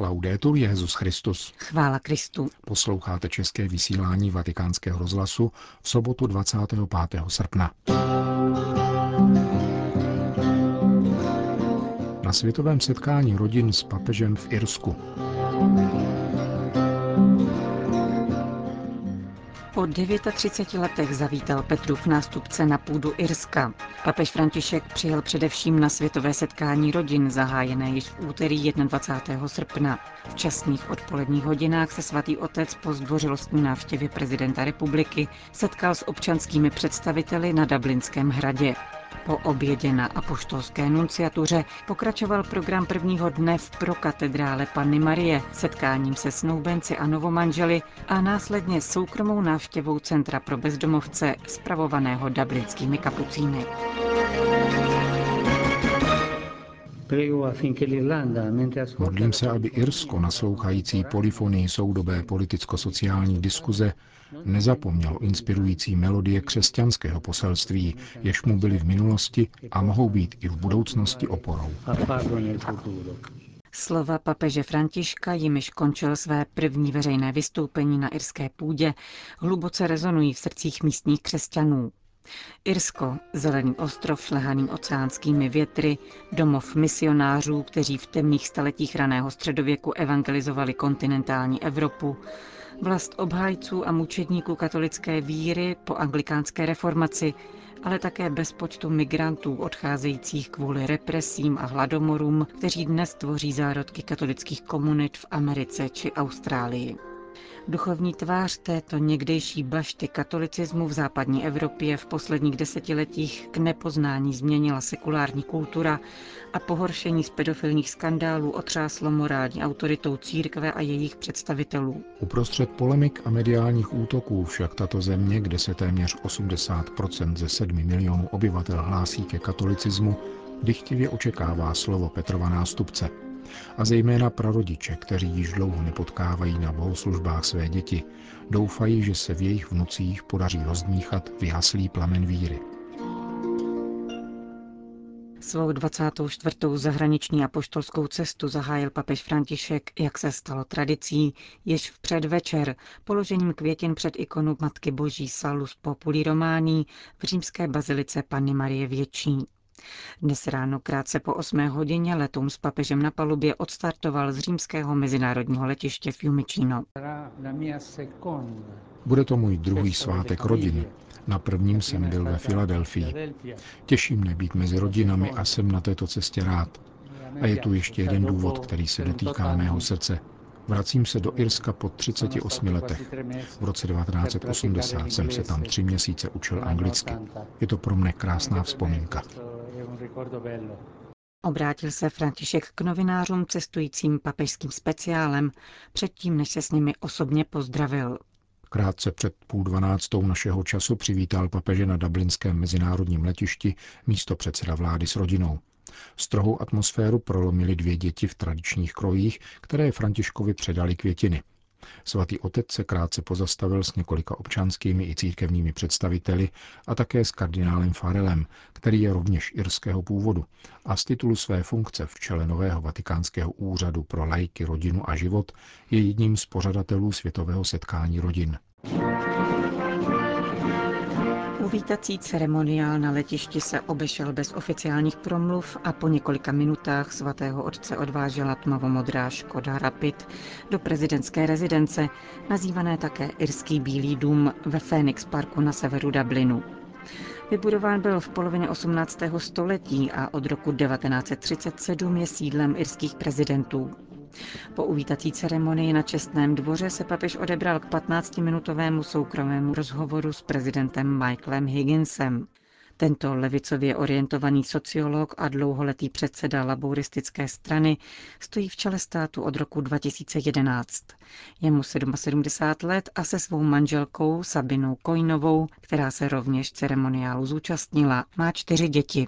Laudetur Jezus Christus. Chvála Kristu. Posloucháte české vysílání Vatikánského rozhlasu v sobotu 25. srpna. Na světovém setkání rodin s papežem v Irsku. Po 39 letech zavítal Petrův nástupce na půdu Irska. Papež František přijel především na světové setkání rodin, zahájené již v úterý 21. srpna. V časných odpoledních hodinách se svatý otec po zdvořilostní návštěvě prezidenta republiky setkal s občanskými představiteli na Dublinském hradě. Po obědě na apoštolské nunciatuře pokračoval program prvního dne v prokatedrále Panny Marie setkáním se snoubenci a novomanželi a následně soukromou návštěvou Centra pro bezdomovce spravovaného dublinskými kapucíny. Modlím se, aby Irsko, naslouchající polifonii soudobé politicko-sociální diskuze, nezapomnělo inspirující melodie křesťanského poselství, jež mu byly v minulosti a mohou být i v budoucnosti oporou. Slova papeže Františka, jimiž končil své první veřejné vystoupení na irské půdě, hluboce rezonují v srdcích místních křesťanů. Irsko, zelený ostrov šlehaným oceánskými větry, domov misionářů, kteří v temných staletích raného středověku evangelizovali kontinentální Evropu, vlast obhájců a mučedníků katolické víry po anglikánské reformaci, ale také bezpočtu migrantů odcházejících kvůli represím a hladomorům, kteří dnes tvoří zárodky katolických komunit v Americe či Austrálii. Duchovní tvář této někdejší bašty katolicismu v západní Evropě v posledních desetiletích k nepoznání změnila sekulární kultura a pohoršení z pedofilních skandálů otřáslo morální autoritou církve a jejich představitelů. Uprostřed polemik a mediálních útoků však tato země, kde se téměř 80% ze 7 milionů obyvatel hlásí ke katolicismu, dychtivě očekává slovo Petrova nástupce – a zejména prarodiče, kteří již dlouho nepotkávají na bohoslužbách své děti, doufají, že se v jejich vnucích podaří rozdmíchat vyhaslý plamen víry. Svou 24. zahraniční apoštolskou cestu zahájil papež František, jak se stalo tradicí, jež v předvečer položením květin před ikonu Matky Boží Salus Populi Romání v římské bazilice Panny Marie Větší. Dnes ráno krátce po 8 hodině letoun s papežem na palubě odstartoval z římského mezinárodního letiště Fiumicino. Bude to můj druhý svátek rodin. Na prvním jsem byl ve Filadelfii. Těší mne být mezi rodinami a jsem na této cestě rád. A je tu ještě jeden důvod, který se dotýká mého srdce. Vracím se do Irska po 38 letech. V roce 1980 jsem se tam tři měsíce učil anglicky. Je to pro mne krásná vzpomínka. Obrátil se František k novinářům cestujícím papežským speciálem, předtím, než se s nimi osobně pozdravil. Krátce před půl dvanáctou našeho času přivítal papeže na dublinském mezinárodním letišti místo předseda vlády s rodinou. Strohou atmosféru prolomili dvě děti v tradičních krojích, které Františkovi předali květiny. Svatý otec se krátce pozastavil s několika občanskými i církevními představiteli a také s kardinálem Farelem, který je rovněž irského původu a z titulu své funkce v čele nového vatikánského úřadu pro lajky, rodinu a život je jedním z pořadatelů světového setkání rodin. Uvítací ceremoniál na letišti se obešel bez oficiálních promluv a po několika minutách svatého otce odvážela tmavomodrá Škoda Rapid do prezidentské rezidence, nazývané také Irský bílý dům ve Phoenix Parku na severu Dublinu. Vybudován byl v polovině 18. století a od roku 1937 je sídlem irských prezidentů. Po uvítací ceremonii na čestném dvoře se papež odebral k 15-minutovému soukromému rozhovoru s prezidentem Michaelem Higginsem. Tento levicově orientovaný sociolog a dlouholetý předseda laboristické strany stojí v čele státu od roku 2011. Je mu 77 let a se svou manželkou Sabinou Kojnovou, která se rovněž ceremoniálu zúčastnila, má čtyři děti.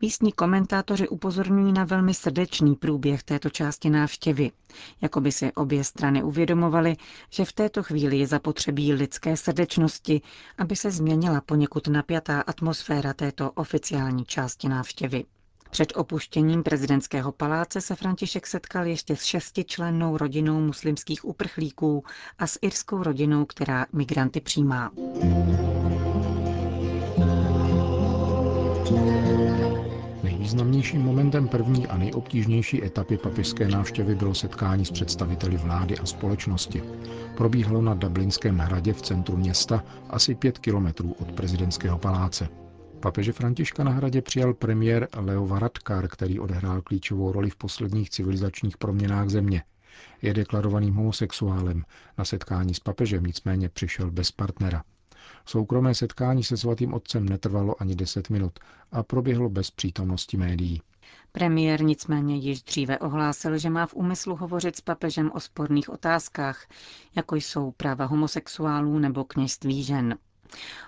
Místní komentátoři upozorňují na velmi srdečný průběh této části návštěvy. Jako by si obě strany uvědomovaly, že v této chvíli je zapotřebí lidské srdečnosti, aby se změnila poněkud napjatá atmosféra této oficiální části návštěvy. Před opuštěním prezidentského paláce se František setkal ještě s šestičlennou rodinou muslimských uprchlíků a s irskou rodinou, která migranty přijímá. Nejvýznamnějším momentem první a nejobtížnější etapy papežské návštěvy bylo setkání s představiteli vlády a společnosti. Probíhalo na Dublinském hradě v centru města asi pět kilometrů od prezidentského paláce. Papeže Františka na hradě přijal premiér Leo Varadkar, který odehrál klíčovou roli v posledních civilizačních proměnách země. Je deklarovaným homosexuálem. Na setkání s papežem nicméně přišel bez partnera. Soukromé setkání se svatým otcem netrvalo ani 10 minut a proběhlo bez přítomnosti médií. Premiér nicméně již dříve ohlásil, že má v úmyslu hovořit s papežem o sporných otázkách, jako jsou práva homosexuálů nebo kněžství žen.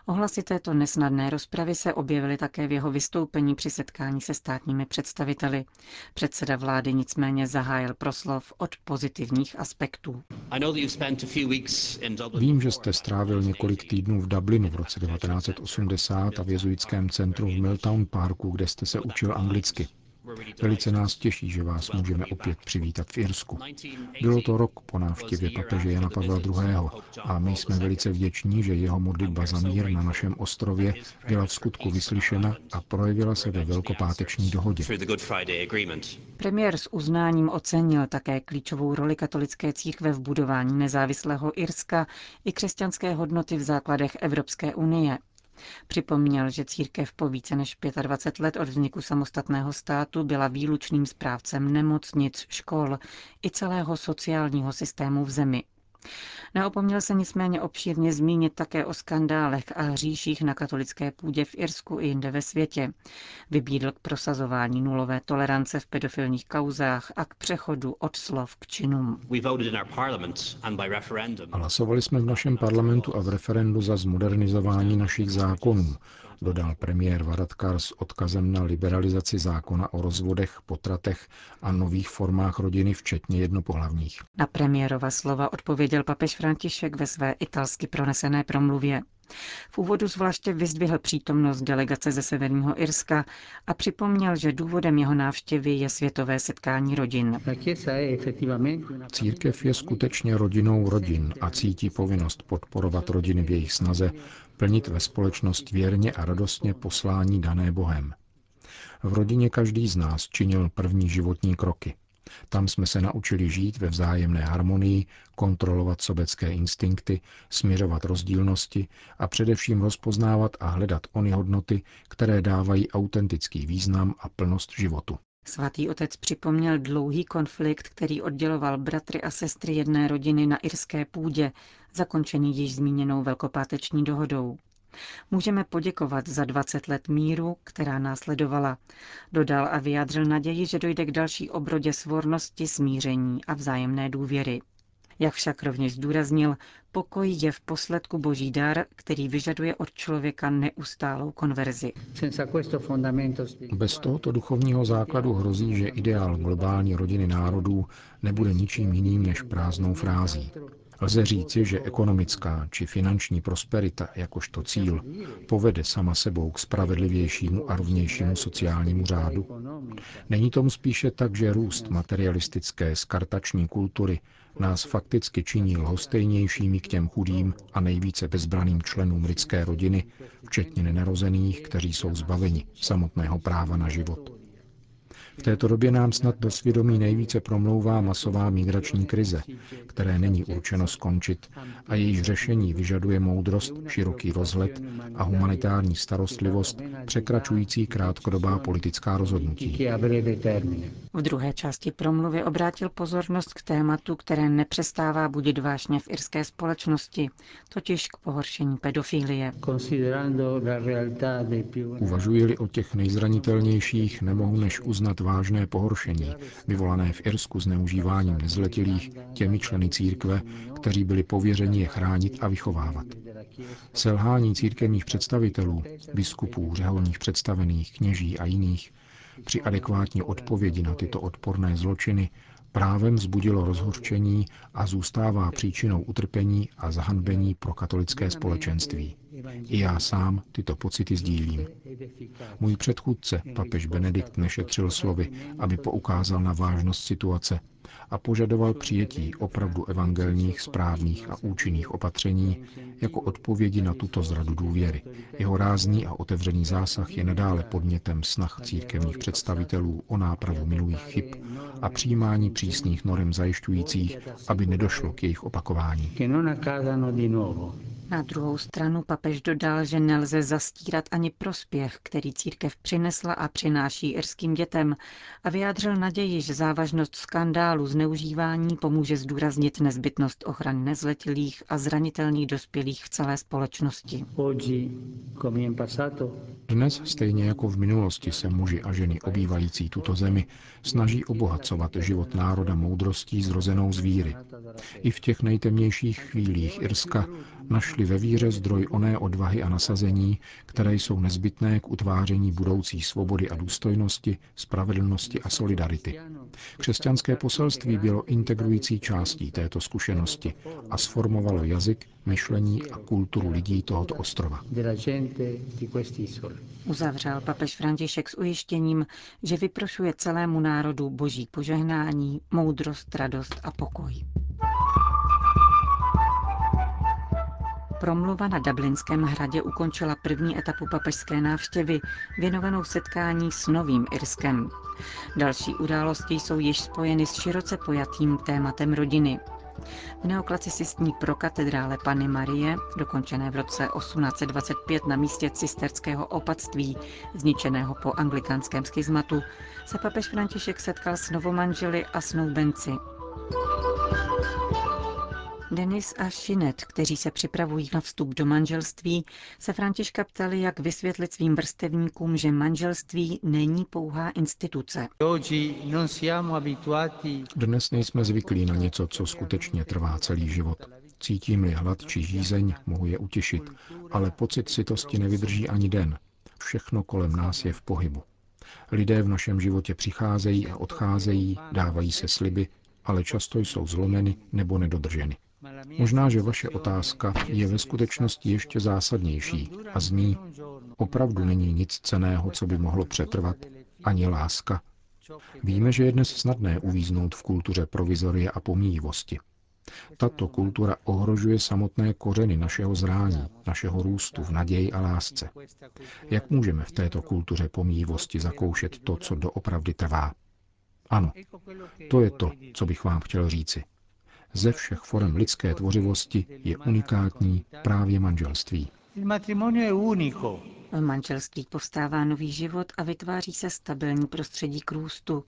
Ohlasy této nesnadné rozpravy se objevily také v jeho vystoupení při setkání se státními představiteli. Předseda vlády nicméně zahájil proslov od pozitivních aspektů. Vím, že jste strávil několik týdnů v Dublinu v roce 1980 a v jezuitském centru v Milltown Parku, kde jste se učil anglicky. Velice nás těší, že vás můžeme opět přivítat v Irsku. Bylo to rok po návštěvě papeže Jana Pavla II. a my jsme velice vděční, že jeho modlitba za mír na našem ostrově byla v skutku vyslyšena a projevila se ve velkopáteční dohodě. Premiér s uznáním ocenil také klíčovou roli katolické církve v budování nezávislého Irska i křesťanské hodnoty v základech Evropské unie. Připomněl, že církev po více než 25 let od vzniku samostatného státu byla výlučným správcem nemocnic, škol i celého sociálního systému v zemi. Neopomněl se nicméně obšírně zmínit také o skandálech a hříších na katolické půdě v Irsku i jinde ve světě. Vybídl k prosazování nulové tolerance v pedofilních kauzách a k přechodu od slov k činům. Hlasovali jsme v našem parlamentu a v referendu za zmodernizování našich zákonů, dodal premiér Varadkar s odkazem na liberalizaci zákona o rozvodech, potratech a nových formách rodiny, včetně jednopohlavních. Na premiérova slova odpověděl papež František ve své italsky pronesené promluvě. V úvodu zvláště vyzdvihl přítomnost delegace ze Severního Irska a připomněl, že důvodem jeho návštěvy je světové setkání rodin. Církev je skutečně rodinou rodin a cítí povinnost podporovat rodiny v jejich snaze plnit ve společnost věrně a radostně poslání dané Bohem. V rodině každý z nás činil první životní kroky. Tam jsme se naučili žít ve vzájemné harmonii, kontrolovat sobecké instinkty, směřovat rozdílnosti a především rozpoznávat a hledat ony hodnoty, které dávají autentický význam a plnost životu. Svatý otec připomněl dlouhý konflikt, který odděloval bratry a sestry jedné rodiny na irské půdě, zakončený již zmíněnou velkopáteční dohodou. Můžeme poděkovat za 20 let míru, která následovala. Dodal a vyjádřil naději, že dojde k další obrodě svornosti, smíření a vzájemné důvěry. Jak však rovněž zdůraznil, pokoj je v posledku boží dar, který vyžaduje od člověka neustálou konverzi. Bez tohoto duchovního základu hrozí, že ideál globální rodiny národů nebude ničím jiným než prázdnou frází. Lze říci, že ekonomická či finanční prosperita jakožto cíl povede sama sebou k spravedlivějšímu a rovnějšímu sociálnímu řádu? Není tomu spíše tak, že růst materialistické skartační kultury nás fakticky činí lhostejnějšími k těm chudým a nejvíce bezbraným členům lidské rodiny, včetně nenarozených, kteří jsou zbaveni samotného práva na život. V této době nám snad do svědomí nejvíce promlouvá masová migrační krize, které není určeno skončit a jejíž řešení vyžaduje moudrost, široký rozhled a humanitární starostlivost překračující krátkodobá politická rozhodnutí. V druhé části promluvy obrátil pozornost k tématu, které nepřestává budit vášně v irské společnosti, totiž k pohoršení pedofilie. Uvažuji-li o těch nejzranitelnějších, nemohu než uznat vážné pohoršení, vyvolané v Irsku zneužíváním nezletilých těmi členy církve, kteří byli pověřeni je chránit a vychovávat. Selhání církevních představitelů, biskupů, řeholních představených, kněží a jiných při adekvátní odpovědi na tyto odporné zločiny právem vzbudilo rozhorčení a zůstává příčinou utrpení a zahanbení pro katolické společenství. I já sám tyto pocity sdílím. Můj předchůdce, papež Benedikt, nešetřil slovy, aby poukázal na vážnost situace a požadoval přijetí opravdu evangelních, správných a účinných opatření jako odpovědi na tuto zradu důvěry. Jeho rázný a otevřený zásah je nadále podnětem snah církevních představitelů o nápravu minulých chyb a přijímání přísných norem zajišťujících, aby nedošlo k jejich opakování. Na druhou stranu papež dodal, že nelze zastírat ani prospěch, který církev přinesla a přináší irským dětem a vyjádřil naději, že závažnost skandálu zneužívání pomůže zdůraznit nezbytnost ochrany nezletilých a zranitelných dospělých v celé společnosti. Dnes, stejně jako v minulosti, se muži a ženy obývající tuto zemi snaží obohacovat život národa moudrostí zrozenou z víry. I v těch nejtemnějších chvílích Irska našli ve víře zdroj oné odvahy a nasazení, které jsou nezbytné k utváření budoucí svobody a důstojnosti, spravedlnosti a solidarity. Křesťanské poselství bylo integrující částí této zkušenosti a sformovalo jazyk, myšlení a kulturu lidí tohoto ostrova. Uzavřel papež František s ujištěním, že vyprošuje celému národu boží požehnání, moudrost, radost a pokoj. Promluva na Dublinském hradě ukončila první etapu papežské návštěvy, věnovanou setkání s Novým Irskem. Další události jsou již spojeny s široce pojatým tématem rodiny. V neoklasicistní prokatedrále Panny Marie, dokončené v roce 1825 na místě cisterského opatství, zničeného po anglikánském schizmatu, se papež František setkal s novomanželi a snoubenci. Denis a Šinet, kteří se připravují na vstup do manželství, se Františka ptali, jak vysvětlit svým vrstevníkům, že manželství není pouhá instituce. Dnes nejsme zvyklí na něco, co skutečně trvá celý život. Cítím-li hlad či žízeň, mohu je utěšit, ale pocit sytosti nevydrží ani den. Všechno kolem nás je v pohybu. Lidé v našem životě přicházejí a odcházejí, dávají se sliby, ale často jsou zlomeny nebo nedodrženy. Možná, že vaše otázka je ve skutečnosti ještě zásadnější a zní, opravdu není nic ceného, co by mohlo přetrvat, ani láska. Víme, že je dnes snadné uvíznout v kultuře provizorie a pomíjivosti. Tato kultura ohrožuje samotné kořeny našeho zrání, našeho růstu v naději a lásce. Jak můžeme v této kultuře pomíjivosti zakoušet to, co doopravdy trvá? Ano, to je to, co bych vám chtěl říci ze všech forem lidské tvořivosti je unikátní právě manželství. V manželství povstává nový život a vytváří se stabilní prostředí k růstu.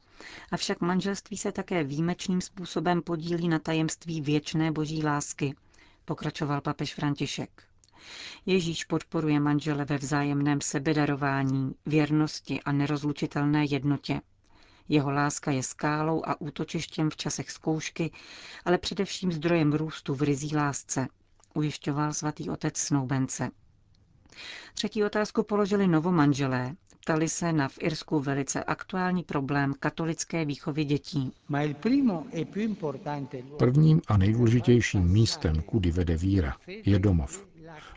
Avšak manželství se také výjimečným způsobem podílí na tajemství věčné boží lásky, pokračoval papež František. Ježíš podporuje manžele ve vzájemném sebedarování, věrnosti a nerozlučitelné jednotě. Jeho láska je skálou a útočištěm v časech zkoušky, ale především zdrojem růstu v rizí lásce, ujišťoval svatý otec Snoubence. Třetí otázku položili novomanželé. Ptali se na v Irsku velice aktuální problém katolické výchovy dětí. Prvním a nejdůležitějším místem, kudy vede víra, je domov.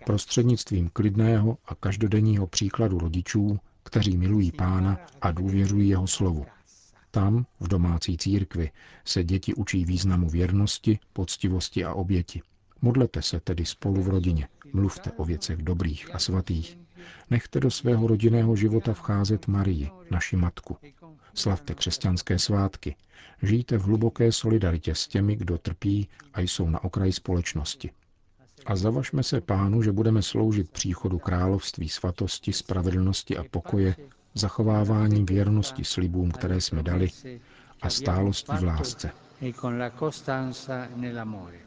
Prostřednictvím klidného a každodenního příkladu rodičů, kteří milují pána a důvěřují jeho slovu. Tam, v domácí církvi, se děti učí významu věrnosti, poctivosti a oběti. Modlete se tedy spolu v rodině, mluvte o věcech dobrých a svatých. Nechte do svého rodinného života vcházet Marii, naši matku. Slavte křesťanské svátky. Žijte v hluboké solidaritě s těmi, kdo trpí a jsou na okraji společnosti. A zavažme se pánu, že budeme sloužit příchodu království svatosti, spravedlnosti a pokoje zachováváním věrnosti slibům, které jsme dali a stálostí v lásce.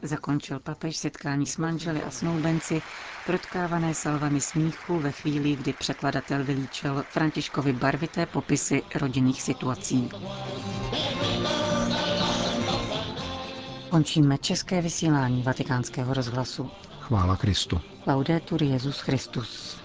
Zakončil papež setkání s manželi a snoubenci, protkávané salvami smíchu ve chvíli, kdy překladatel vylíčil Františkovi barvité popisy rodinných situací. Končíme české vysílání vatikánského rozhlasu. Chvála Kristu. Laudetur Jezus Christus.